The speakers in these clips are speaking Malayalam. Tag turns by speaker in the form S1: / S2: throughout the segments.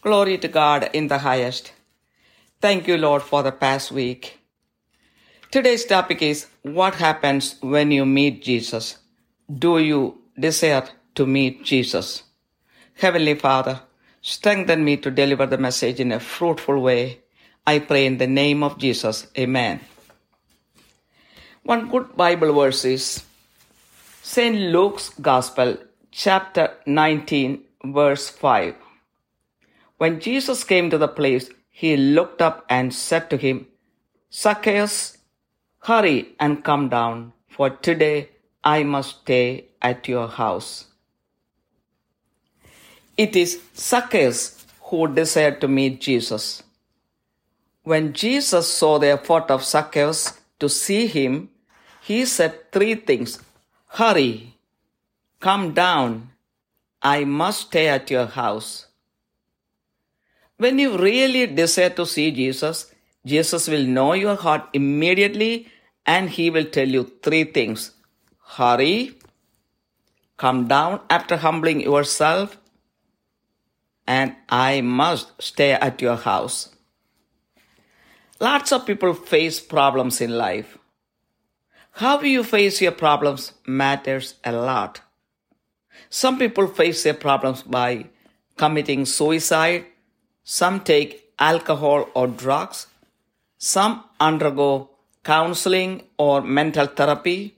S1: Glory to God in the highest. Thank you, Lord, for the past week. Today's topic is what happens when you meet Jesus? Do you desire to meet Jesus? Heavenly Father, strengthen me to deliver the message in a fruitful way. I pray in the name of Jesus. Amen. One good Bible verse is St. Luke's Gospel, chapter 19, verse 5. When Jesus came to the place, he looked up and said to him, Zacchaeus, hurry and come down, for today I must stay at your house. It is Zacchaeus who desired to meet Jesus. When Jesus saw the effort of Zacchaeus to see him, he said three things Hurry, come down, I must stay at your house. When you really desire to see Jesus, Jesus will know your heart immediately and he will tell you three things hurry, come down after humbling yourself, and I must stay at your house. Lots of people face problems in life. How you face your problems matters a lot. Some people face their problems by committing suicide, some take alcohol or drugs, some undergo counseling or mental therapy,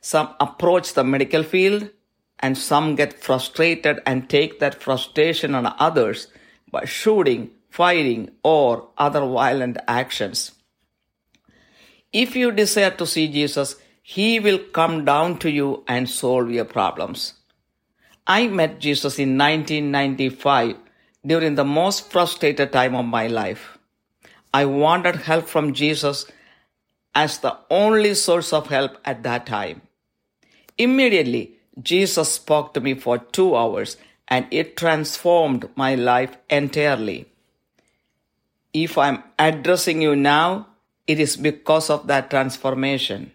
S1: some approach the medical field, and some get frustrated and take that frustration on others by shooting, fighting, or other violent actions. If you desire to see Jesus, He will come down to you and solve your problems. I met Jesus in 1995 during the most frustrated time of my life. I wanted help from Jesus as the only source of help at that time. Immediately, Jesus spoke to me for two hours and it transformed my life entirely. If I'm addressing you now, it is because of that transformation.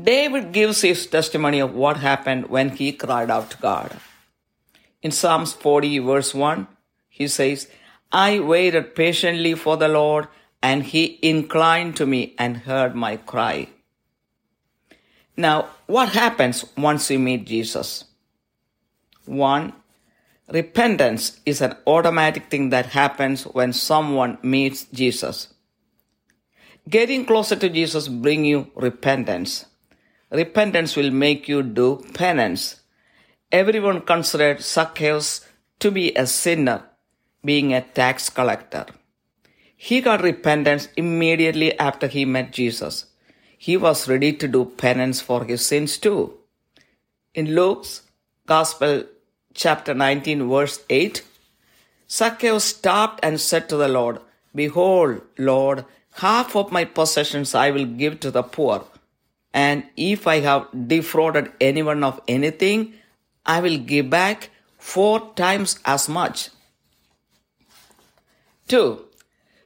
S1: David gives his testimony of what happened when he cried out to God. In Psalms 40, verse 1, he says, I waited patiently for the Lord, and he inclined to me and heard my cry. Now, what happens once you meet Jesus? One, repentance is an automatic thing that happens when someone meets Jesus. Getting closer to Jesus bring you repentance. Repentance will make you do penance. Everyone considered Zacchaeus to be a sinner, being a tax collector. He got repentance immediately after he met Jesus. He was ready to do penance for his sins too. In Luke's Gospel, chapter 19, verse 8, Zacchaeus stopped and said to the Lord, Behold, Lord, half of my possessions I will give to the poor. And if I have defrauded anyone of anything, I will give back four times as much. Two,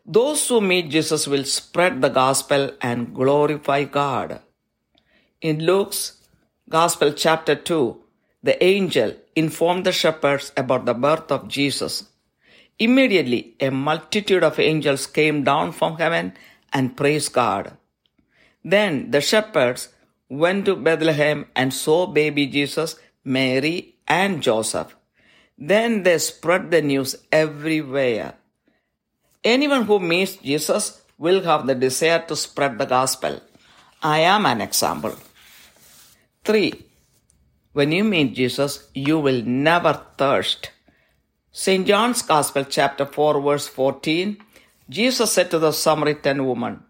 S1: those who meet Jesus will spread the gospel and glorify God. In Luke's Gospel, chapter 2, the angel informed the shepherds about the birth of Jesus. Immediately, a multitude of angels came down from heaven and praised God. Then the shepherds went to Bethlehem and saw baby Jesus, Mary, and Joseph. Then they spread the news everywhere. Anyone who meets Jesus will have the desire to spread the gospel. I am an example. 3. When you meet Jesus, you will never thirst. St. John's Gospel, chapter 4, verse 14, Jesus said to the Samaritan woman,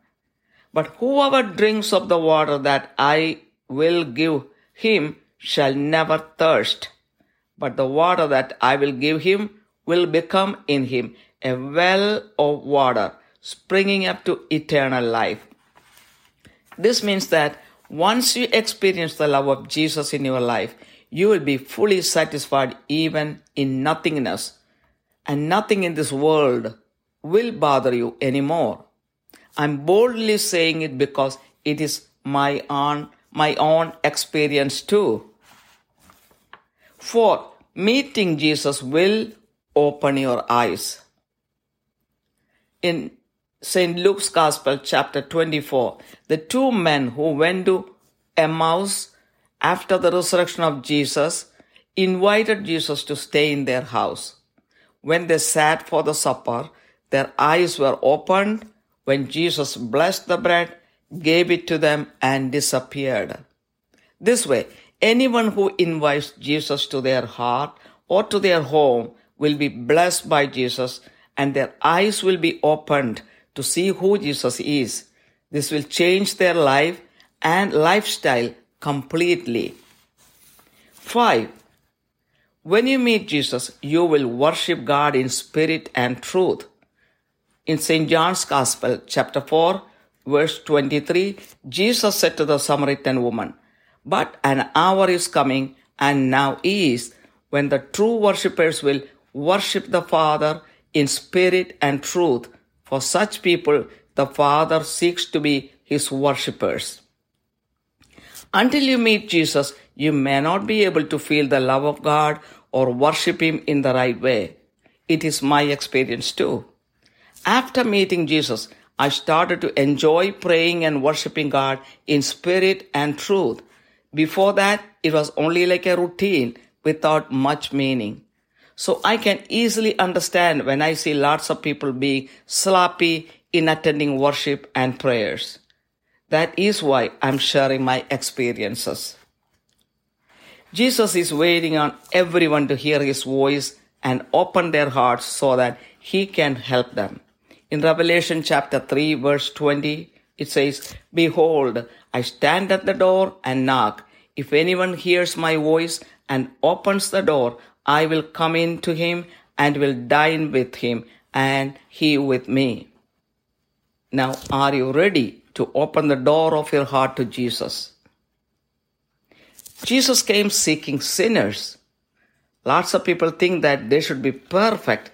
S1: But whoever drinks of the water that I will give him shall never thirst, but the water that I will give him will become in him a well of water springing up to eternal life. This means that once you experience the love of Jesus in your life, you will be fully satisfied even in nothingness, and nothing in this world will bother you anymore. I'm boldly saying it because it is my own my own experience too. Four, meeting Jesus will open your eyes. In St. Luke's Gospel, chapter 24, the two men who went to Emmaus after the resurrection of Jesus invited Jesus to stay in their house. When they sat for the supper, their eyes were opened when Jesus blessed the bread, gave it to them, and disappeared. This way, anyone who invites Jesus to their heart or to their home will be blessed by Jesus and their eyes will be opened to see who Jesus is. This will change their life and lifestyle completely. 5. When you meet Jesus, you will worship God in spirit and truth. In St. John's Gospel, chapter 4, verse 23, Jesus said to the Samaritan woman, But an hour is coming, and now is, when the true worshippers will worship the Father in spirit and truth. For such people, the Father seeks to be his worshippers. Until you meet Jesus, you may not be able to feel the love of God or worship Him in the right way. It is my experience too. After meeting Jesus, I started to enjoy praying and worshiping God in spirit and truth. Before that, it was only like a routine without much meaning. So I can easily understand when I see lots of people being sloppy in attending worship and prayers. That is why I'm sharing my experiences. Jesus is waiting on everyone to hear his voice and open their hearts so that he can help them. In Revelation chapter 3 verse 20, it says, Behold, I stand at the door and knock. If anyone hears my voice and opens the door, I will come in to him and will dine with him and he with me. Now, are you ready to open the door of your heart to Jesus? Jesus came seeking sinners. Lots of people think that they should be perfect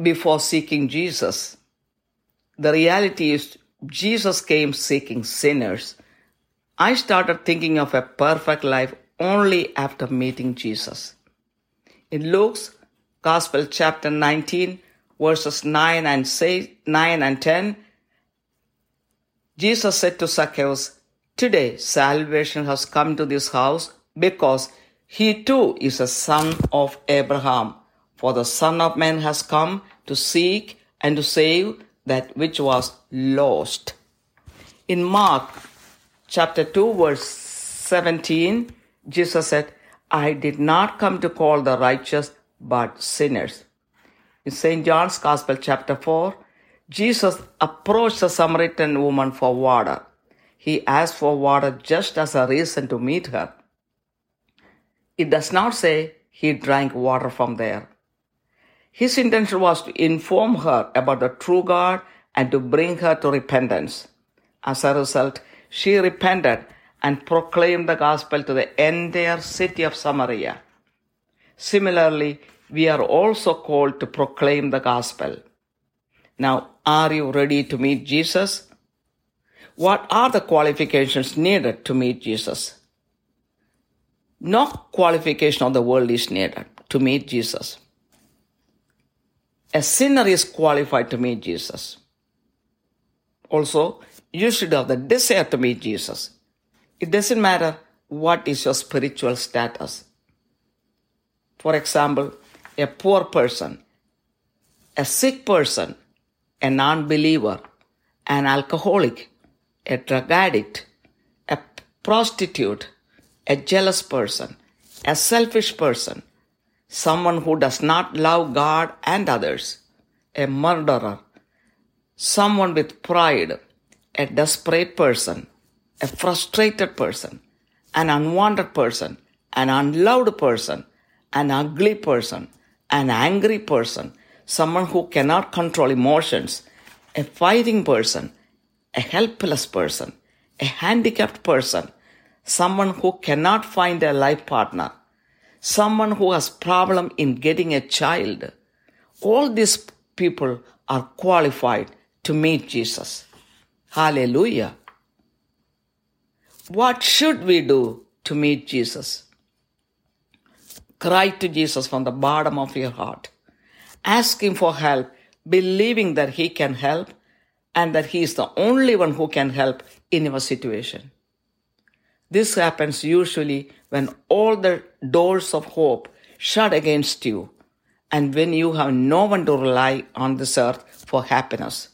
S1: before seeking Jesus. The reality is, Jesus came seeking sinners. I started thinking of a perfect life only after meeting Jesus. In Luke's Gospel, chapter 19, verses 9 and, say, 9 and 10, Jesus said to Zacchaeus, Today salvation has come to this house because he too is a son of Abraham. For the Son of Man has come to seek and to save that which was lost. In Mark chapter 2 verse 17, Jesus said, I did not come to call the righteous but sinners. In St. John's Gospel chapter 4, Jesus approached the Samaritan woman for water. He asked for water just as a reason to meet her. It does not say he drank water from there. His intention was to inform her about the true God and to bring her to repentance. As a result, she repented and proclaimed the gospel to the entire city of Samaria. Similarly, we are also called to proclaim the gospel. Now, are you ready to meet Jesus? What are the qualifications needed to meet Jesus? No qualification of the world is needed to meet Jesus. A sinner is qualified to meet Jesus. Also, you should have the desire to meet Jesus. It doesn't matter what is your spiritual status. For example, a poor person, a sick person, a non believer, an alcoholic, a drug addict, a prostitute, a jealous person, a selfish person, someone who does not love God and others, a murderer, someone with pride, a desperate person, a frustrated person, an unwanted person, an unloved person, an ugly person, an angry person, someone who cannot control emotions, a fighting person, a helpless person, a handicapped person, someone who cannot find a life partner, someone who has problem in getting a child. All these people are qualified to meet Jesus. Hallelujah. What should we do to meet Jesus? Cry to Jesus from the bottom of your heart. Ask Him for help, believing that He can help and that He is the only one who can help in your situation. This happens usually when all the doors of hope shut against you and when you have no one to rely on this earth for happiness.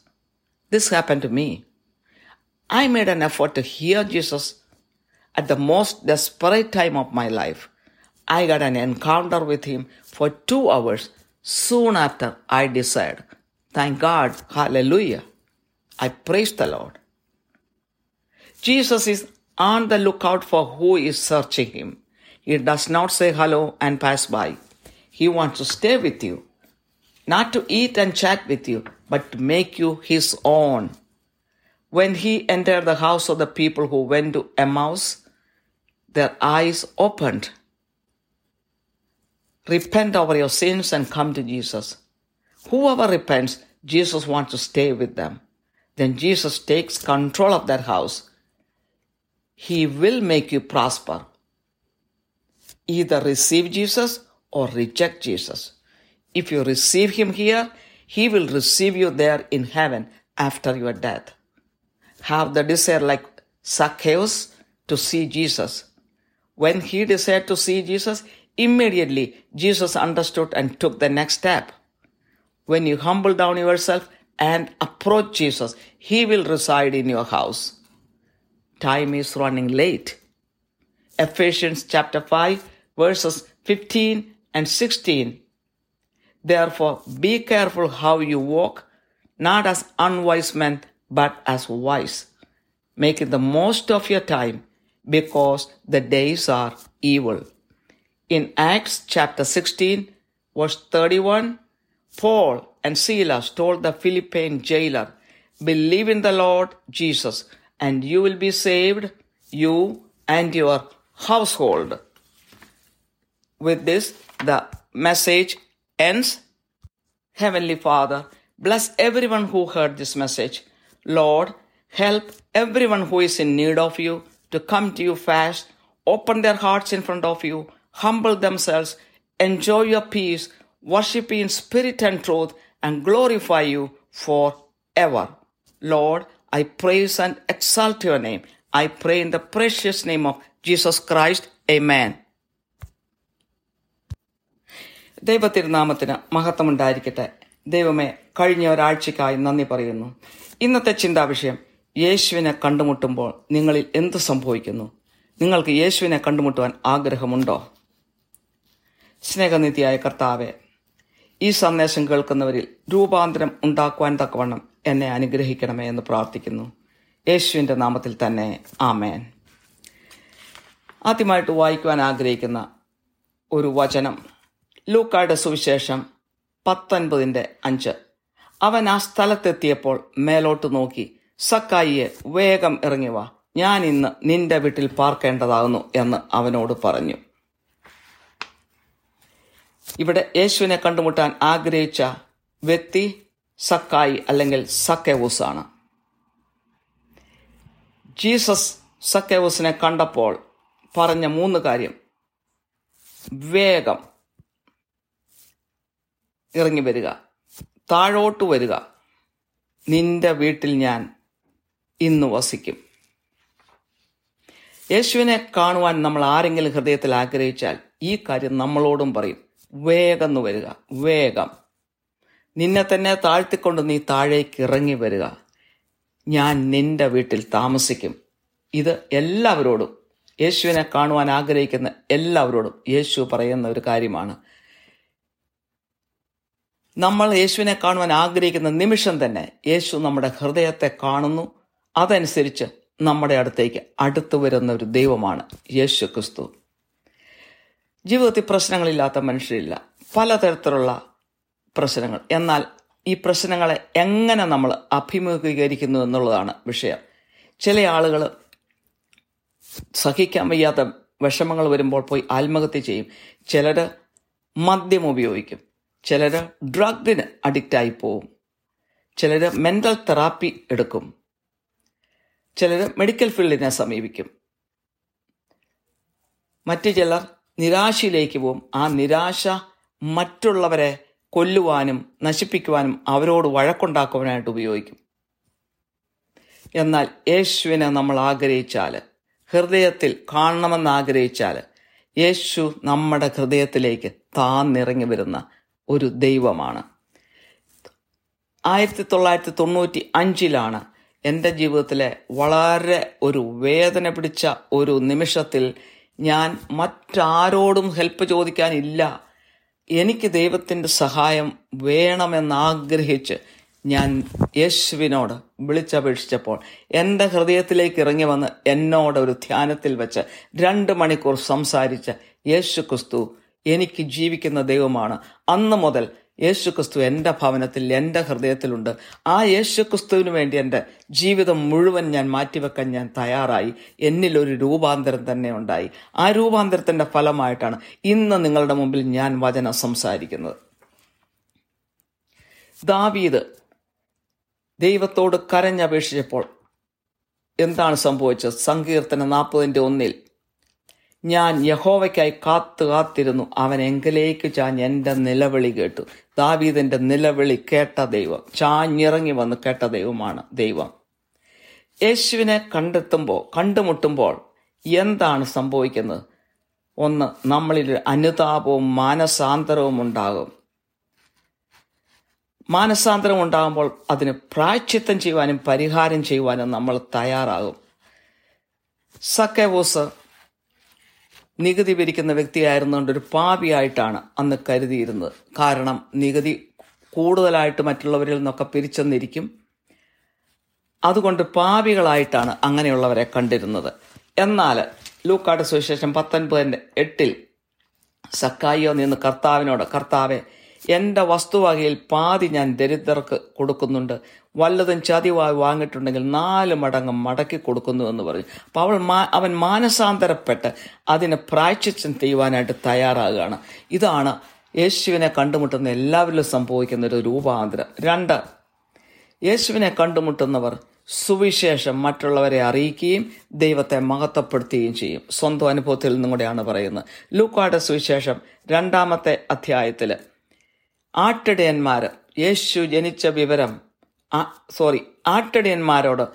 S1: This happened to me. I made an effort to hear Jesus at the most desperate time of my life. I got an encounter with him for two hours soon after I decided. Thank God. Hallelujah. I praise the Lord. Jesus is on the lookout for who is searching him. He does not say hello and pass by. He wants to stay with you, not to eat and chat with you, but to make you his own. When he entered the house of the people who went to Emmaus, their eyes opened. Repent over your sins and come to Jesus. Whoever repents, Jesus wants to stay with them. Then Jesus takes control of that house. He will make you prosper. Either receive Jesus or reject Jesus. If you receive him here, he will receive you there in heaven after your death. Have the desire like Zacchaeus to see Jesus. When he desired to see Jesus, immediately Jesus understood and took the next step. When you humble down yourself and approach Jesus, he will reside in your house. Time is running late. Ephesians chapter 5 verses 15 and 16. Therefore, be careful how you walk, not as unwise men, but as wise, making the most of your time because the days are evil. In Acts chapter 16, verse 31, Paul and Silas told the Philippine jailer, Believe in the Lord Jesus, and you will be saved, you and your household. With this, the message ends. Heavenly Father, bless everyone who heard this message. Lord, help everyone who is in need of you to come to you fast, open their hearts in front of you, humble themselves, enjoy your peace, worship you in spirit and truth, and glorify you forever. Lord, I praise and exalt your name. I pray in the precious name of Jesus Christ. Amen. ദൈവത്തിരുനാമത്തിന് മഹത്വമുണ്ടായിരിക്കട്ടെ ദൈവമേ കഴിഞ്ഞ ഒരാഴ്ചക്കായി നന്ദി പറയുന്നു ഇന്നത്തെ ചിന്താവിഷയം യേശുവിനെ കണ്ടുമുട്ടുമ്പോൾ നിങ്ങളിൽ എന്ത് സംഭവിക്കുന്നു നിങ്ങൾക്ക് യേശുവിനെ കണ്ടുമുട്ടുവാൻ ആഗ്രഹമുണ്ടോ സ്നേഹനിധിയായ കർത്താവെ ഈ സന്ദേശം കേൾക്കുന്നവരിൽ രൂപാന്തരം ഉണ്ടാക്കുവാൻ തക്കവണ്ണം എന്നെ അനുഗ്രഹിക്കണമേ എന്ന് പ്രാർത്ഥിക്കുന്നു. യേശുവിന്റെ നാമത്തിൽ തന്നെ ആമേൻ. ആദ്യമായിട്ട് വായിക്കുവാൻ ആഗ്രഹിക്കുന്ന ഒരു വചനം ലൂക്കായുടെ സുവിശേഷം പത്തൊൻപതിന്റെ അഞ്ച്. അവൻ ആ സ്ഥലത്തെത്തിയപ്പോൾ മേലോട്ട് നോക്കി സക്കായിയെ വേഗം ഇറങ്ങി വാ. ഞാൻ ഇന്ന് നിന്റെ വീട്ടിൽ പാർക്കേണ്ടതാകുന്നു എന്ന് അവനോട് പറഞ്ഞു. ഇവിടെ യേശുവിനെ കണ്ടുമുട്ടാൻ ആഗ്രഹിച്ച വ്യക്തി സക്കായി അല്ലെങ്കിൽ സക്കേവൂസ് ആണ് ജീസസ് സക്കേവൂസിനെ കണ്ടപ്പോൾ പറഞ്ഞ മൂന്ന് കാര്യം. വേഗം ഇറങ്ങി വരിക. താഴോട്ട് വരിക. നിന്റെ വീട്ടിൽ ഞാൻ ഇന്ന് വസിക്കും. യേശുവിനെ കാണുവാൻ നമ്മൾ ആരെങ്കിലും ഹൃദയത്തിൽ ആഗ്രഹിച്ചാൽ ഈ കാര്യം നമ്മളോടും പറയും. വേഗം വരിക. വേഗം. നിന്നെ തന്നെ താഴ്ത്തിക്കൊണ്ട് നീ താഴേക്ക് ഇറങ്ങി വരിക. ഞാൻ നിന്റെ വീട്ടിൽ താമസിക്കും. ഇത് എല്ലാവരോടും യേശുവിനെ കാണുവാൻ ആഗ്രഹിക്കുന്ന എല്ലാവരോടും യേശു പറയുന്ന ഒരു കാര്യമാണ്. നമ്മൾ യേശുവിനെ കാണുവാൻ ആഗ്രഹിക്കുന്ന നിമിഷം തന്നെ യേശു നമ്മുടെ ഹൃദയത്തെ കാണുന്നു. അതനുസരിച്ച് നമ്മുടെ അടുത്തേക്ക് അടുത്തു വരുന്ന ഒരു ദൈവമാണ് യേശു ക്രിസ്തു. ജീവിതത്തിൽ പ്രശ്നങ്ങളില്ലാത്ത മനുഷ്യരില്ല. പലതരത്തിലുള്ള പ്രശ്നങ്ങൾ. എന്നാൽ ഈ പ്രശ്നങ്ങളെ എങ്ങനെ നമ്മൾ അഭിമുഖീകരിക്കുന്നു എന്നുള്ളതാണ് വിഷയം. ചില ആളുകൾ സഹിക്കാൻ വയ്യാത്ത വിഷമങ്ങൾ വരുമ്പോൾ പോയി ആത്മഹത്യ ചെയ്യും. ചിലർ മദ്യം ഉപയോഗിക്കും. ചിലർ ഡ്രഗിന് അഡിക്റ്റായി പോവും. ചിലർ മെന്റൽ തെറാപ്പി എടുക്കും. ചിലർ മെഡിക്കൽ ഫീൽഡിനെ സമീപിക്കും. മറ്റു ചിലർ നിരാശയിലേക്ക് പോകും ആ നിരാശ മറ്റുള്ളവരെ കൊല്ലുവാനും നശിപ്പിക്കുവാനും അവരോട് വഴക്കുണ്ടാക്കുവാനായിട്ട് ഉപയോഗിക്കും. എന്നാൽ യേശുവിനെ നമ്മൾ ആഗ്രഹിച്ചാൽ ഹൃദയത്തിൽ കാണണമെന്ന് ആഗ്രഹിച്ചാൽ യേശു നമ്മുടെ ഹൃദയത്തിലേക്ക് താൻ താന്നിറങ്ങി വരുന്ന ഒരു ദൈവമാണ്. ആയിരത്തി തൊള്ളായിരത്തി തൊണ്ണൂറ്റി അഞ്ചിലാണ് എന്റെ ജീവിതത്തിലെ വളരെ ഒരു വേദന പിടിച്ച ഒരു നിമിഷത്തിൽ ഞാൻ മറ്റാരോടും ഹെൽപ്പ് ചോദിക്കാനില്ല എനിക്ക് ദൈവത്തിന്റെ സഹായം വേണമെന്നാഗ്രഹിച്ച് ഞാൻ യേശുവിനോട് വിളിച്ചപേക്ഷിച്ചപ്പോൾ എന്റെ ഹൃദയത്തിലേക്ക് ഇറങ്ങി വന്ന് എന്നോട് ഒരു ധ്യാനത്തിൽ വെച്ച് രണ്ട് മണിക്കൂർ സംസാരിച്ച യേശു ക്രിസ്തു എനിക്ക് ജീവിക്കുന്ന ദൈവമാണ്. അന്ന് മുതൽ യേശു ക്രിസ്തു എന്റെ ഭവനത്തിൽ എന്റെ ഹൃദയത്തിലുണ്ട്. ആ യേശു ക്രിസ്തുവിന് വേണ്ടി എന്റെ ജീവിതം മുഴുവൻ ഞാൻ മാറ്റിവെക്കാൻ ഞാൻ തയ്യാറായി. എന്നിലൊരു രൂപാന്തരം തന്നെ ഉണ്ടായി. ആ രൂപാന്തരത്തിന്റെ ഫലമായിട്ടാണ് ഇന്ന് നിങ്ങളുടെ മുമ്പിൽ ഞാൻ വചനം സംസാരിക്കുന്നത്. ദാവീദ് ദൈവത്തോട് കരഞ്ഞപേക്ഷിച്ചപ്പോൾ എന്താണ് സംഭവിച്ചത്? സങ്കീർത്തന നാൽപ്പതിന്റെ ഒന്നിൽ ഞാൻ യഹോവയ്ക്കായി കാത്തു കാത്തിരുന്നു. അവൻ എങ്കിലേക്ക് ചാഞ്ഞ് എന്റെ നിലവിളി കേട്ടു. ദാവീദിന്റെ നിലവിളി കേട്ട ദൈവം. ചാഞ്ഞിറങ്ങി വന്ന് കേട്ട ദൈവമാണ് ദൈവം. യേശുവിനെ കണ്ടെത്തുമ്പോൾ കണ്ടുമുട്ടുമ്പോൾ എന്താണ് സംഭവിക്കുന്നത്? ഒന്ന് നമ്മളിൽ അനുതാപവും മാനസാന്തരവും ഉണ്ടാകും. മാനസാന്തരം ഉണ്ടാകുമ്പോൾ അതിന് പ്രായച്ചിത്തം ചെയ്യുവാനും പരിഹാരം ചെയ്യുവാനും നമ്മൾ തയ്യാറാകും. സക്കേവോസ് നികുതി പിരിക്കുന്ന വ്യക്തിയായിരുന്നുകൊണ്ട് ഒരു പാപിയായിട്ടാണ് അന്ന് കരുതിയിരുന്നത്. കാരണം നികുതി കൂടുതലായിട്ട് മറ്റുള്ളവരിൽ നിന്നൊക്കെ പിരിച്ചെന്നിരിക്കും. അതുകൊണ്ട് പാപികളായിട്ടാണ് അങ്ങനെയുള്ളവരെ കണ്ടിരുന്നത്. എന്നാൽ ലൂക്കാട് സുവിശേഷം പത്തൊൻപതിന്റെ എട്ടിൽ സക്കായിയോ നിന്ന് കർത്താവിനോട് കർത്താവെ എന്റെ വസ്തുവകയിൽ പാതി ഞാൻ ദരിദ്രർക്ക് കൊടുക്കുന്നുണ്ട്. വല്ലതും ചതിവായി വാങ്ങിയിട്ടുണ്ടെങ്കിൽ നാല് മടങ്ങ് മടക്കി കൊടുക്കുന്നു എന്ന് പറഞ്ഞു. അപ്പോൾ അവൾ അവൻ മാനസാന്തരപ്പെട്ട് അതിനെ പ്രായച്ചിത്തം ചെയ്യുവാനായിട്ട് തയ്യാറാകുകയാണ്. ഇതാണ് യേശുവിനെ കണ്ടുമുട്ടുന്ന എല്ലാവരിലും സംഭവിക്കുന്ന ഒരു രൂപാന്തരം. രണ്ട് യേശുവിനെ കണ്ടുമുട്ടുന്നവർ സുവിശേഷം മറ്റുള്ളവരെ അറിയിക്കുകയും ദൈവത്തെ മഹത്വപ്പെടുത്തുകയും ചെയ്യും. സ്വന്തം അനുഭവത്തിൽ നിന്നും കൂടെയാണ് പറയുന്നത്. ലൂക്കായുടെ സുവിശേഷം രണ്ടാമത്തെ അധ്യായത്തിൽ ആട്ടിടയന്മാർ യേശു ജനിച്ച വിവരം സോറി ആട്ടടിയന്മാരോട്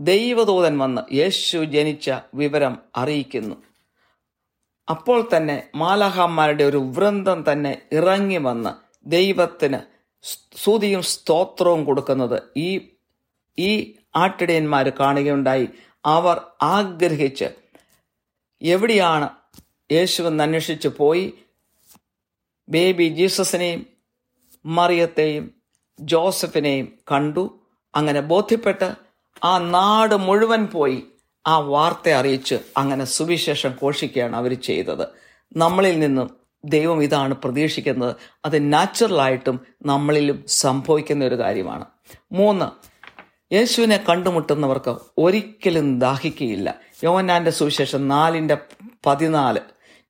S1: ദൈവദൂതൻ വന്ന് യേശു ജനിച്ച വിവരം അറിയിക്കുന്നു. അപ്പോൾ തന്നെ മാലാഹന്മാരുടെ ഒരു വൃന്ദം തന്നെ ഇറങ്ങി വന്ന് ദൈവത്തിന് സ്തുതിയും സ്തോത്രവും കൊടുക്കുന്നത് ഈ ഈ ആട്ടിടയന്മാർ കാണുകയുണ്ടായി. അവർ ആഗ്രഹിച്ച് എവിടെയാണ് യേശുവെന്ന് അന്വേഷിച്ച് പോയി. ബേബി ജീസസിനെയും മറിയത്തെയും ജോസഫിനെയും കണ്ടു. അങ്ങനെ ബോധ്യപ്പെട്ട് ആ നാട് മുഴുവൻ പോയി ആ വാർത്ത അറിയിച്ച് അങ്ങനെ സുവിശേഷം ഘോഷിക്കുകയാണ് അവർ ചെയ്തത്. നമ്മളിൽ നിന്നും ദൈവം ഇതാണ് പ്രതീക്ഷിക്കുന്നത്. അത് നാച്ചുറലായിട്ടും നമ്മളിലും സംഭവിക്കുന്ന ഒരു കാര്യമാണ്. മൂന്ന് യേശുവിനെ കണ്ടുമുട്ടുന്നവർക്ക് ഒരിക്കലും ദാഹിക്കുകയില്ല യോവന്നാന്റെ സുവിശേഷം നാലിന്റെ പതിനാല്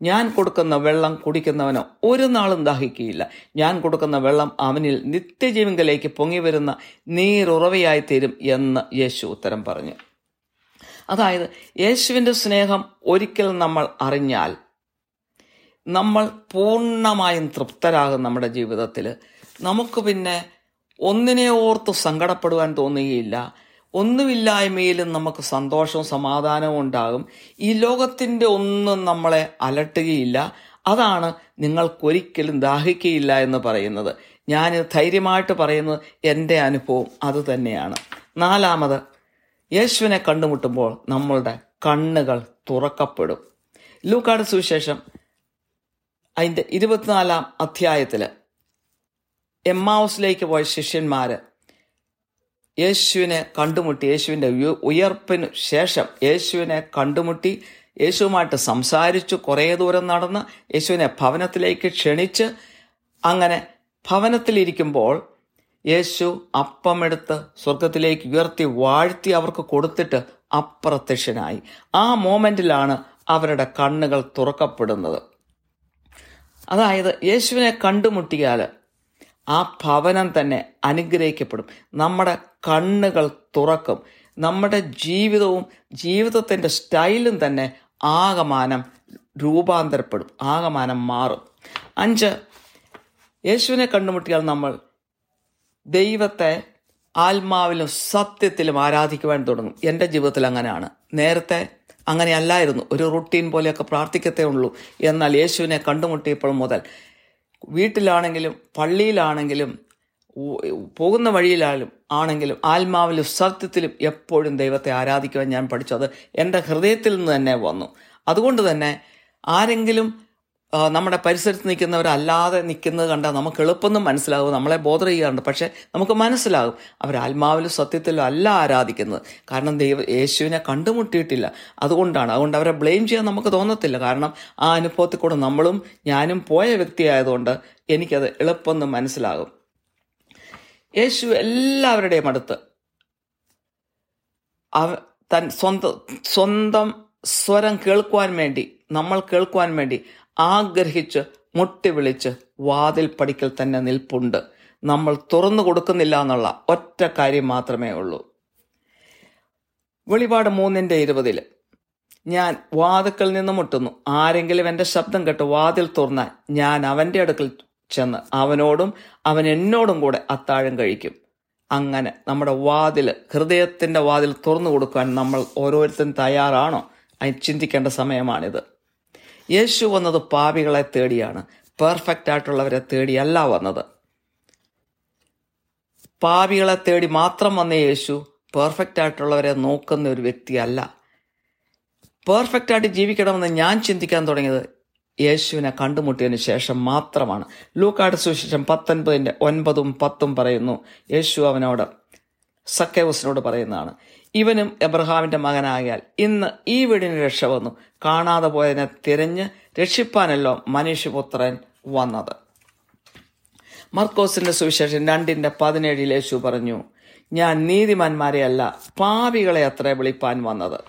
S1: ഞാൻ കൊടുക്കുന്ന വെള്ളം കുടിക്കുന്നവനോ ഒരു നാളും ദാഹിക്കുകയില്ല. ഞാൻ കൊടുക്കുന്ന വെള്ളം അവനിൽ നിത്യജീവങ്കലേക്ക് പൊങ്ങി വരുന്ന നീരുറവയായി തീരും എന്ന് യേശു ഉത്തരം പറഞ്ഞു. അതായത് യേശുവിന്റെ സ്നേഹം ഒരിക്കൽ നമ്മൾ അറിഞ്ഞാൽ നമ്മൾ പൂർണമായും തൃപ്തരാകും നമ്മുടെ ജീവിതത്തിൽ. നമുക്ക് പിന്നെ ഒന്നിനെ ഓർത്ത് സങ്കടപ്പെടുവാൻ തോന്നുകയില്ല. ഒന്നുമില്ലായ്മയിലും നമുക്ക് സന്തോഷവും സമാധാനവും ഉണ്ടാകും. ഈ ലോകത്തിന്റെ ഒന്നും നമ്മളെ അലട്ടുകയില്ല. അതാണ് നിങ്ങൾക്കൊരിക്കലും ദാഹിക്കുകയില്ല എന്ന് പറയുന്നത്. ഞാൻ ധൈര്യമായിട്ട് പറയുന്നത് എന്റെ അനുഭവം അത് തന്നെയാണ്. നാലാമത് യേശുവിനെ കണ്ടുമുട്ടുമ്പോൾ നമ്മളുടെ കണ്ണുകൾ തുറക്കപ്പെടും. ലൂക്കാട് സുവിശേഷം അതിന്റെ ഇരുപത്തിനാലാം അധ്യായത്തിൽ എമ്മാവസിലേക്ക് പോയ ശിഷ്യന്മാര് യേശുവിനെ കണ്ടുമുട്ടി യേശുവിന്റെ ഉയർപ്പിന് ശേഷം യേശുവിനെ കണ്ടുമുട്ടി യേശുവുമായിട്ട് സംസാരിച്ചു കുറേ ദൂരം നടന്ന് യേശുവിനെ ഭവനത്തിലേക്ക് ക്ഷണിച്ച് അങ്ങനെ ഭവനത്തിലിരിക്കുമ്പോൾ യേശു അപ്പമെടുത്ത് സ്വർഗത്തിലേക്ക് ഉയർത്തി വാഴ്ത്തി അവർക്ക് കൊടുത്തിട്ട് അപ്രത്യക്ഷനായി. ആ മോമെന്റിലാണ് അവരുടെ കണ്ണുകൾ തുറക്കപ്പെടുന്നത്. അതായത് യേശുവിനെ കണ്ടുമുട്ടിയാൽ ആ ഭവനം തന്നെ അനുഗ്രഹിക്കപ്പെടും. നമ്മുടെ കണ്ണുകൾ തുറക്കും. നമ്മുടെ ജീവിതവും ജീവിതത്തിന്റെ സ്റ്റൈലും തന്നെ ആകമാനം രൂപാന്തരപ്പെടും. ആകമാനം മാറും. അഞ്ച് യേശുവിനെ കണ്ടുമുട്ടിയാൽ നമ്മൾ ദൈവത്തെ ആത്മാവിലും സത്യത്തിലും ആരാധിക്കുവാൻ തുടങ്ങും. എന്റെ ജീവിതത്തിൽ അങ്ങനെയാണ്. നേരത്തെ അങ്ങനെയല്ലായിരുന്നു. ഒരു റുട്ടീൻ പോലെയൊക്കെ പ്രാർത്ഥിക്കത്തേ ഉള്ളൂ. എന്നാൽ യേശുവിനെ കണ്ടുമുട്ടിയപ്പോൾ മുതൽ വീട്ടിലാണെങ്കിലും പള്ളിയിലാണെങ്കിലും പോകുന്ന വഴിയിലാലും ആണെങ്കിലും ആത്മാവിലും സത്യത്തിലും എപ്പോഴും ദൈവത്തെ ആരാധിക്കുവാൻ ഞാൻ പഠിച്ചത് എന്റെ ഹൃദയത്തിൽ നിന്ന് തന്നെ വന്നു. അതുകൊണ്ട് തന്നെ ആരെങ്കിലും നമ്മുടെ പരിസരത്ത് നിൽക്കുന്നവരല്ലാതെ നിൽക്കുന്നത് കണ്ടാൽ നമുക്ക് എളുപ്പമൊന്നും മനസ്സിലാകും നമ്മളെ ബോധർ ചെയ്യാറുണ്ട്. പക്ഷേ നമുക്ക് മനസ്സിലാകും. അവർ ആത്മാവിലും സത്യത്തിലും അല്ല ആരാധിക്കുന്നത്. കാരണം ദൈവ യേശുവിനെ കണ്ടുമുട്ടിയിട്ടില്ല. അതുകൊണ്ടാണ്. അതുകൊണ്ട് അവരെ ബ്ലെയിം ചെയ്യാൻ നമുക്ക് തോന്നത്തില്ല. കാരണം ആ അനുഭവത്തിൽ കൂടെ നമ്മളും ഞാനും പോയ വ്യക്തിയായതുകൊണ്ട് എനിക്കത് എളുപ്പമൊന്നും മനസ്സിലാകും. യേശു എല്ലാവരുടെയും അടുത്ത് അവ തൻ സ്വന്തം സ്വന്തം സ്വരം കേൾക്കുവാൻ വേണ്ടി നമ്മൾ കേൾക്കുവാൻ വേണ്ടി ആഗ്രഹിച്ച് മുട്ടി വിളിച്ച് വാതിൽ പടിക്കൽ തന്നെ നിൽപ്പുണ്ട്. നമ്മൾ തുറന്നു കൊടുക്കുന്നില്ല എന്നുള്ള ഒറ്റ കാര്യം മാത്രമേ ഉള്ളൂ. വെളിപാട് മൂന്നിന്റെ ഇരുപതിൽ ഞാൻ വാതുക്കൾ നിന്ന് മുട്ടുന്നു. ആരെങ്കിലും എന്റെ ശബ്ദം കേട്ട് വാതിൽ തുറന്നാൽ ഞാൻ അവന്റെ അടുക്കൽ ചെന്ന് അവനോടും അവൻ എന്നോടും കൂടെ അത്താഴം കഴിക്കും. അങ്ങനെ നമ്മുടെ വാതിൽ ഹൃദയത്തിന്റെ വാതിൽ തുറന്നു കൊടുക്കാൻ നമ്മൾ ഓരോരുത്തരും തയ്യാറാണോ? അത് ചിന്തിക്കേണ്ട സമയമാണിത്. യേശു വന്നത് പാപികളെ തേടിയാണ്. പെർഫെക്റ്റ് ആയിട്ടുള്ളവരെ തേടിയല്ല വന്നത്. പാപികളെ തേടി മാത്രം വന്ന യേശു പെർഫെക്റ്റ് ആയിട്ടുള്ളവരെ നോക്കുന്ന ഒരു വ്യക്തിയല്ല. പെർഫെക്റ്റ് ആയിട്ട് ജീവിക്കണമെന്ന് ഞാൻ ചിന്തിക്കാൻ തുടങ്ങിയത് യേശുവിനെ കണ്ടുമുട്ടിയതിനു ശേഷം മാത്രമാണ്. ലൂക്കാട് സുശേഷം പത്തൊൻപതിന്റെ ഒൻപതും പത്തും പറയുന്നു യേശു അവനോട് സക്കേവസിനോട് പറയുന്നതാണ്. ഇവനും എബ്രഹാമിന്റെ മകനായാൽ ഇന്ന് ഈ വീടിന് രക്ഷ വന്നു. കാണാതെ പോയതിനെ തിരഞ്ഞ് രക്ഷിപ്പാനല്ലോ മനുഷ്യപുത്രൻ വന്നത്. മർക്കോസിന്റെ സുവിശേഷം രണ്ടിന്റെ പതിനേഴിൽ യേശു പറഞ്ഞു ഞാൻ നീതിമാന്മാരെ അല്ല പാപികളെ അത്ര വിളിപ്പാൻ വന്നത്.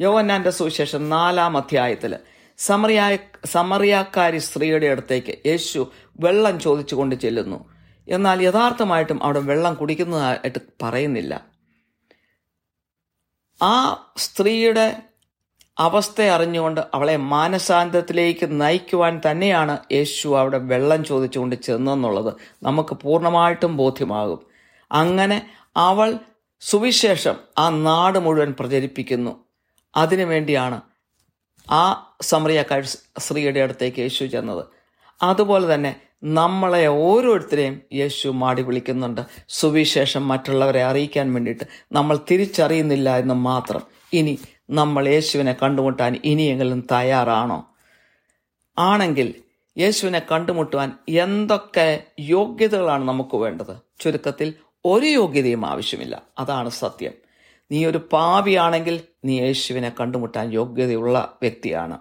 S1: യോവന്നാന്റെ സുവിശേഷം നാലാം അധ്യായത്തിൽ സമറിയായ സമറിയാക്കാരി സ്ത്രീയുടെ അടുത്തേക്ക് യേശു വെള്ളം ചോദിച്ചുകൊണ്ട് ചെല്ലുന്നു. എന്നാൽ യഥാർത്ഥമായിട്ടും അവിടെ വെള്ളം കുടിക്കുന്നതായിട്ട് പറയുന്നില്ല. ആ സ്ത്രീയുടെ അവസ്ഥ അറിഞ്ഞുകൊണ്ട് അവളെ മാനസാന്തരത്തിലേക്ക് നയിക്കുവാൻ തന്നെയാണ് യേശു അവിടെ വെള്ളം ചോദിച്ചുകൊണ്ട് ചെന്നെന്നുള്ളത്. നമുക്ക് പൂർണമായിട്ടും ബോധ്യമാകും. അങ്ങനെ അവൾ സുവിശേഷം ആ നാട് മുഴുവൻ പ്രചരിപ്പിക്കുന്നു. അതിനുവേണ്ടിയാണ് ആ സമറിയക്കാർ സ്ത്രീയുടെ അടുത്തേക്ക് യേശു ചെന്നത്. അതുപോലെ തന്നെ നമ്മളെ ഓരോരുത്തരെയും യേശു മാടി വിളിക്കുന്നുണ്ട്. സുവിശേഷം മറ്റുള്ളവരെ അറിയിക്കാൻ വേണ്ടിയിട്ട് നമ്മൾ തിരിച്ചറിയുന്നില്ല എന്ന് മാത്രം. ഇനി നമ്മൾ യേശുവിനെ കണ്ടുമുട്ടാൻ ഇനിയെങ്കിലും തയ്യാറാണോ? ആണെങ്കിൽ യേശുവിനെ കണ്ടുമുട്ടുവാൻ എന്തൊക്കെ യോഗ്യതകളാണ് നമുക്ക് വേണ്ടത്? ചുരുക്കത്തിൽ ഒരു യോഗ്യതയും ആവശ്യമില്ല. അതാണ് സത്യം. നീ ഒരു പാവിയാണെങ്കിൽ നീ യേശുവിനെ കണ്ടുമുട്ടാൻ യോഗ്യതയുള്ള വ്യക്തിയാണ്.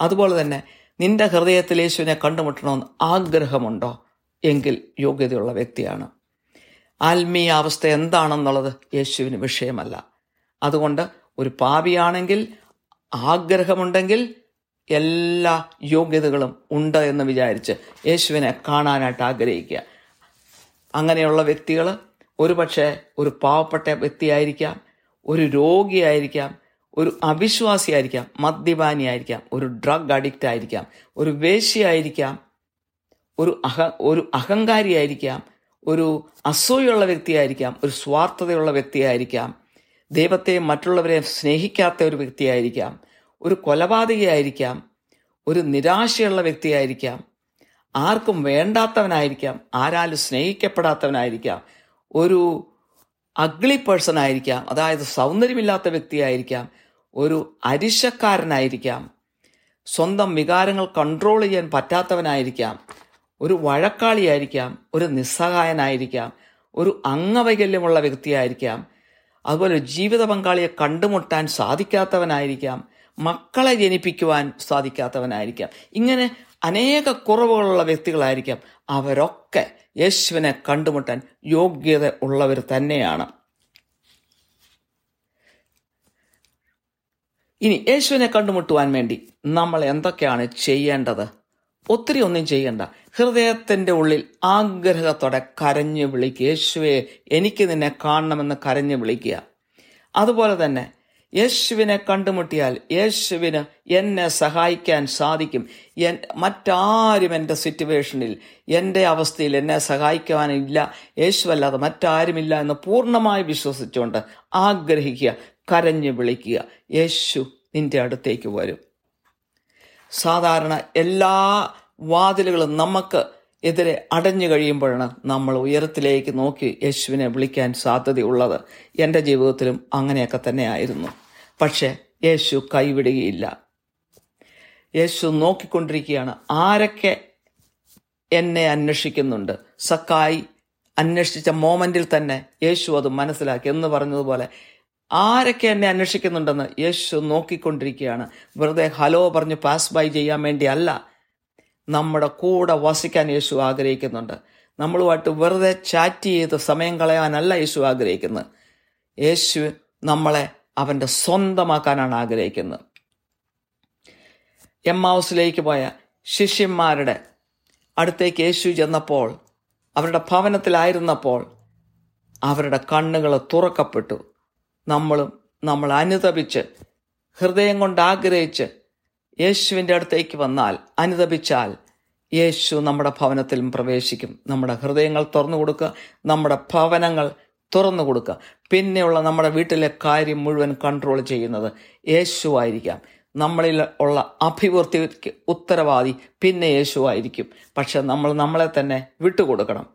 S1: അതുപോലെ തന്നെ നിന്റെ ഹൃദയത്തിൽ യേശുവിനെ കണ്ടുമുട്ടണമെന്ന് ആഗ്രഹമുണ്ടോ? എങ്കിൽ യോഗ്യതയുള്ള വ്യക്തിയാണ്. ആത്മീയ അവസ്ഥ എന്താണെന്നുള്ളത് യേശുവിന് വിഷയമല്ല. അതുകൊണ്ട് ഒരു പാപിയാണെങ്കിൽ ആഗ്രഹമുണ്ടെങ്കിൽ എല്ലാ യോഗ്യതകളും ഉണ്ട് എന്ന് വിചാരിച്ച് യേശുവിനെ കാണാനായിട്ട് ആഗ്രഹിക്കുക. അങ്ങനെയുള്ള വ്യക്തികൾ ഒരുപക്ഷെ ഒരു പാവപ്പെട്ട വ്യക്തിയായിരിക്കാം ഒരു രോഗിയായിരിക്കാം ഒരു അവിശ്വാസിയായിരിക്കാം മദ്യപാനിയായിരിക്കാം ഒരു ഡ്രഗ് അഡിക്റ്റ് ആയിരിക്കാം ഒരു വേശ്യയായിരിക്കാം ഒരു അഹ ഒരു അഹങ്കാരിയായിരിക്കാം ഒരു അസൂയുള്ള വ്യക്തിയായിരിക്കാം ഒരു സ്വാർത്ഥതയുള്ള വ്യക്തിയായിരിക്കാം ദൈവത്തെ മറ്റുള്ളവരെ സ്നേഹിക്കാത്ത ഒരു വ്യക്തിയായിരിക്കാം ഒരു കൊലപാതകയായിരിക്കാം ഒരു നിരാശയുള്ള വ്യക്തിയായിരിക്കാം ആർക്കും വേണ്ടാത്തവനായിരിക്കാം ആരാലും സ്നേഹിക്കപ്പെടാത്തവനായിരിക്കാം ഒരു അഗ്ലി പേഴ്സൺ ആയിരിക്കാം അതായത് സൗന്ദര്യമില്ലാത്ത വ്യക്തിയായിരിക്കാം ഒരു അരിശക്കാരനായിരിക്കാം. സ്വന്തം വികാരങ്ങൾ കൺട്രോൾ ചെയ്യാൻ പറ്റാത്തവനായിരിക്കാം. ഒരു വഴക്കാളിയായിരിക്കാം. ഒരു നിസ്സഹായനായിരിക്കാം. ഒരു അംഗവൈകല്യമുള്ള വ്യക്തിയായിരിക്കാം. അതുപോലെ ജീവിത പങ്കാളിയെ കണ്ടുമുട്ടാൻ സാധിക്കാത്തവനായിരിക്കാം. മക്കളെ ജനിപ്പിക്കുവാൻ സാധിക്കാത്തവനായിരിക്കാം. ഇങ്ങനെ അനേക കുറവുകളുള്ള വ്യക്തികളായിരിക്കാം. അവരൊക്കെ യേശുവിനെ കണ്ടുമുട്ടാൻ യോഗ്യത ഉള്ളവർ തന്നെയാണ്. ഇനി യേശുവിനെ കണ്ടുമുട്ടുവാൻ വേണ്ടി നമ്മൾ എന്തൊക്കെയാണ് ചെയ്യേണ്ടത്? ഒത്തിരി ഒന്നും ചെയ്യണ്ട. ഹൃദയത്തിന്റെ ഉള്ളിൽ ആഗ്രഹത്തോടെ കരഞ്ഞു വിളിക്കുക യേശുവെ എനിക്ക് നിന്നെ കാണണമെന്ന് കരഞ്ഞു വിളിക്കുക. അതുപോലെ തന്നെ യേശുവിനെ കണ്ടുമുട്ടിയാൽ യേശുവിന് എന്നെ സഹായിക്കാൻ സാധിക്കും. എൻ മറ്റാരും എന്റെ സിറ്റുവേഷനിൽ എന്റെ അവസ്ഥയിൽ എന്നെ സഹായിക്കുവാനില്ല. യേശുവല്ലാതെ മറ്റാരുമില്ല എന്ന് പൂർണമായി വിശ്വസിച്ചുകൊണ്ട് ആഗ്രഹിക്കുക. കരഞ്ഞു വിളിക്കുക. യേശു നിന്റെ അടുത്തേക്ക് വരും. സാധാരണ എല്ലാ വാതിലുകളും നമുക്ക് എതിരെ അടഞ്ഞു കഴിയുമ്പോഴാണ് നമ്മൾ ഉയരത്തിലേക്ക് നോക്കി യേശുവിനെ വിളിക്കാൻ സാധ്യതയുള്ളത്. എന്റെ ജീവിതത്തിലും അങ്ങനെയൊക്കെ തന്നെ ആയിരുന്നു പക്ഷേ യേശു കൈവിടുകയില്ല. യേശു നോക്കിക്കൊണ്ടിരിക്കുകയാണ്. ആരൊക്കെ എന്നെ അന്വേഷിക്കുന്നുണ്ട്? സക്കായി അന്വേഷിച്ച മോമെന്റിൽ തന്നെ യേശു അത് മനസ്സിലാക്കി. എന്ന് പറഞ്ഞതുപോലെ ആരൊക്കെ എന്നെ അന്വേഷിക്കുന്നുണ്ടെന്ന് യേശു നോക്കിക്കൊണ്ടിരിക്കുകയാണ്. വെറുതെ ഹലോ പറഞ്ഞ് പാസ് ബൈ ചെയ്യാൻ വേണ്ടി അല്ല നമ്മുടെ കൂടെ വസിക്കാൻ യേശു ആഗ്രഹിക്കുന്നുണ്ട്. നമ്മളുമായിട്ട് വെറുതെ ചാറ്റ് ചെയ്ത് സമയം കളയാനല്ല യേശു ആഗ്രഹിക്കുന്നത്. യേശു നമ്മളെ അവന്റെ സ്വന്തമാക്കാനാണ് ആഗ്രഹിക്കുന്നത്. എം ഹൗസിലേക്ക് പോയ ശിഷ്യന്മാരുടെ അടുത്തേക്ക് യേശു ചെന്നപ്പോൾ അവരുടെ ഭവനത്തിലായിരുന്നപ്പോൾ അവരുടെ കണ്ണുകൾ തുറക്കപ്പെട്ടു. നമ്മളും നമ്മൾ അനുതപിച്ച് ഹൃദയം കൊണ്ട് ആഗ്രഹിച്ച് യേശുവിന്റെ അടുത്തേക്ക് വന്നാൽ അനുതപിച്ചാൽ യേശു നമ്മുടെ ഭവനത്തിലും പ്രവേശിക്കും. നമ്മുടെ ഹൃദയങ്ങൾ തുറന്നു കൊടുക്കുക നമ്മുടെ ഭവനങ്ങൾ തുറന്നു കൊടുക്കുക. പിന്നെയുള്ള നമ്മുടെ വീട്ടിലെ കാര്യം മുഴുവൻ കൺട്രോൾ ചെയ്യുന്നത് യേശു ആയിരിക്കാം. നമ്മളിൽ ഉള്ള അഭിവൃദ്ധിക്ക് ഉത്തരവാദി പിന്നെ യേശു ആയിരിക്കും. പക്ഷെ നമ്മൾ നമ്മളെ തന്നെ വിട്ടുകൊടുക്കണം.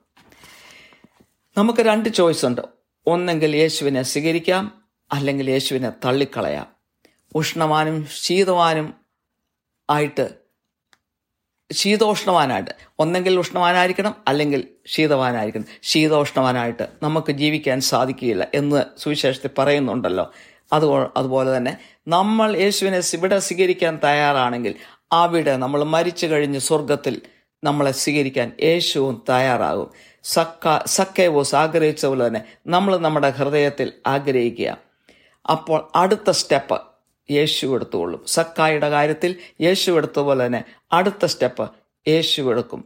S1: നമുക്ക് രണ്ട് ചോയ്സ് ഉണ്ട്. ഒന്നെങ്കിൽ യേശുവിനെ സ്വീകരിക്കാം അല്ലെങ്കിൽ യേശുവിനെ തള്ളിക്കളയാം. ഉഷ്ണവാനും ശീതവാനും ആയിട്ട് ശീതോഷ്ണവാനായിട്ട്. ഒന്നെങ്കിൽ ഉഷ്ണവാനായിരിക്കണം അല്ലെങ്കിൽ ശീതവാനായിരിക്കണം. ശീതോഷ്ണവാനായിട്ട് നമുക്ക് ജീവിക്കാൻ സാധിക്കുകയില്ല എന്ന് സുവിശേഷത്തിൽ പറയുന്നുണ്ടല്ലോ. അത് അതുപോലെ തന്നെ നമ്മൾ യേശുവിനെ ഇവിടെ സ്വീകരിക്കാൻ തയ്യാറാണെങ്കിൽ അവിടെ നമ്മൾ മരിച്ചു കഴിഞ്ഞ് സ്വർഗത്തിൽ നമ്മളെ സ്വീകരിക്കാൻ യേശുവും തയ്യാറാകും. സക്ക സക്കേവോസ് ആഗ്രഹിച്ച പോലെ തന്നെ നമ്മൾ നമ്മുടെ ഹൃദയത്തിൽ ആഗ്രഹിക്കുക. അപ്പോൾ അടുത്ത സ്റ്റെപ്പ് യേശു എടുത്തുകൊള്ളും സക്കായുടെ കാര്യത്തിൽ യേശു എടുത്ത പോലെ തന്നെ അടുത്ത സ്റ്റെപ്പ് യേശു എടുക്കും.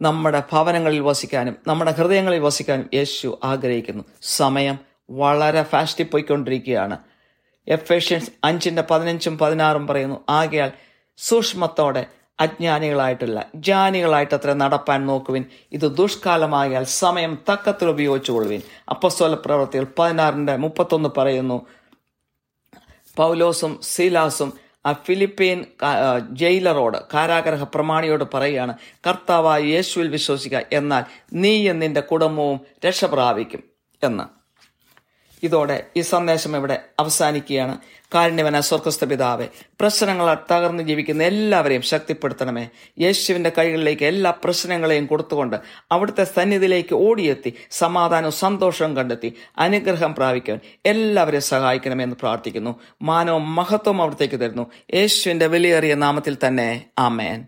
S1: നമ്മുടെ ഭവനങ്ങളിൽ വസിക്കാനും നമ്മുടെ ഹൃദയങ്ങളിൽ വസിക്കാനും യേശു ആഗ്രഹിക്കുന്നു. സമയം വളരെ ഫാസ്റ്റിൽ പോയിക്കൊണ്ടിരിക്കുകയാണ്. എഫേഷ്യൻസ് അഞ്ചിന്റെ പതിനഞ്ചും പതിനാറും പറയുന്നു ആകയാൽ സൂക്ഷ്മത്തോടെ അജ്ഞാനികളായിട്ടല്ല ജ്ഞാനികളായിട്ട് അത്ര നടപ്പാൻ നോക്കുവിൻ. ഇത് ദുഷ്കാലമായാൽ സമയം തക്കത്തിൽ ഉപയോഗിച്ചു കൊള്ളുവിൻ അപ്പസ്തോല പ്രവർത്തികൾ പതിനാറിന്റെ മുപ്പത്തൊന്ന് പറയുന്നു. പൗലോസും സീലാസും ആ ഫിലിപ്പീൻ ജയിലറോട് കാരാഗ്രഹ പ്രമാണിയോട് പറയുകയാണ് കർത്താവായ യേശുവിൽ വിശ്വസിക്കുക എന്നാൽ നീ എന്നിന്റെ കുടുംബവും രക്ഷ പ്രാപിക്കും എന്ന്. ഇതോടെ ഈ സന്ദേശം ഇവിടെ അവസാനിക്കുകയാണ്. കാരുണ്യവന സ്വർഗസ്ഥ പിതാവെ പ്രശ്നങ്ങളാൽ തകർന്ന് ജീവിക്കുന്ന എല്ലാവരെയും ശക്തിപ്പെടുത്തണമേ. യേശുവിന്റെ കൈകളിലേക്ക് എല്ലാ പ്രശ്നങ്ങളെയും കൊടുത്തുകൊണ്ട് അവിടുത്തെ സന്നിധിയിലേക്ക് ഓടിയെത്തി സമാധാനവും സന്തോഷവും കണ്ടെത്തി അനുഗ്രഹം പ്രാപിക്കാൻ എല്ലാവരെയും സഹായിക്കണമെന്ന് പ്രാർത്ഥിക്കുന്നു. മാനവും മഹത്വവും അവിടത്തേക്ക് തരുന്നു. യേശുവിന്റെ വിലയേറിയ നാമത്തിൽ തന്നെ ആമേൻ.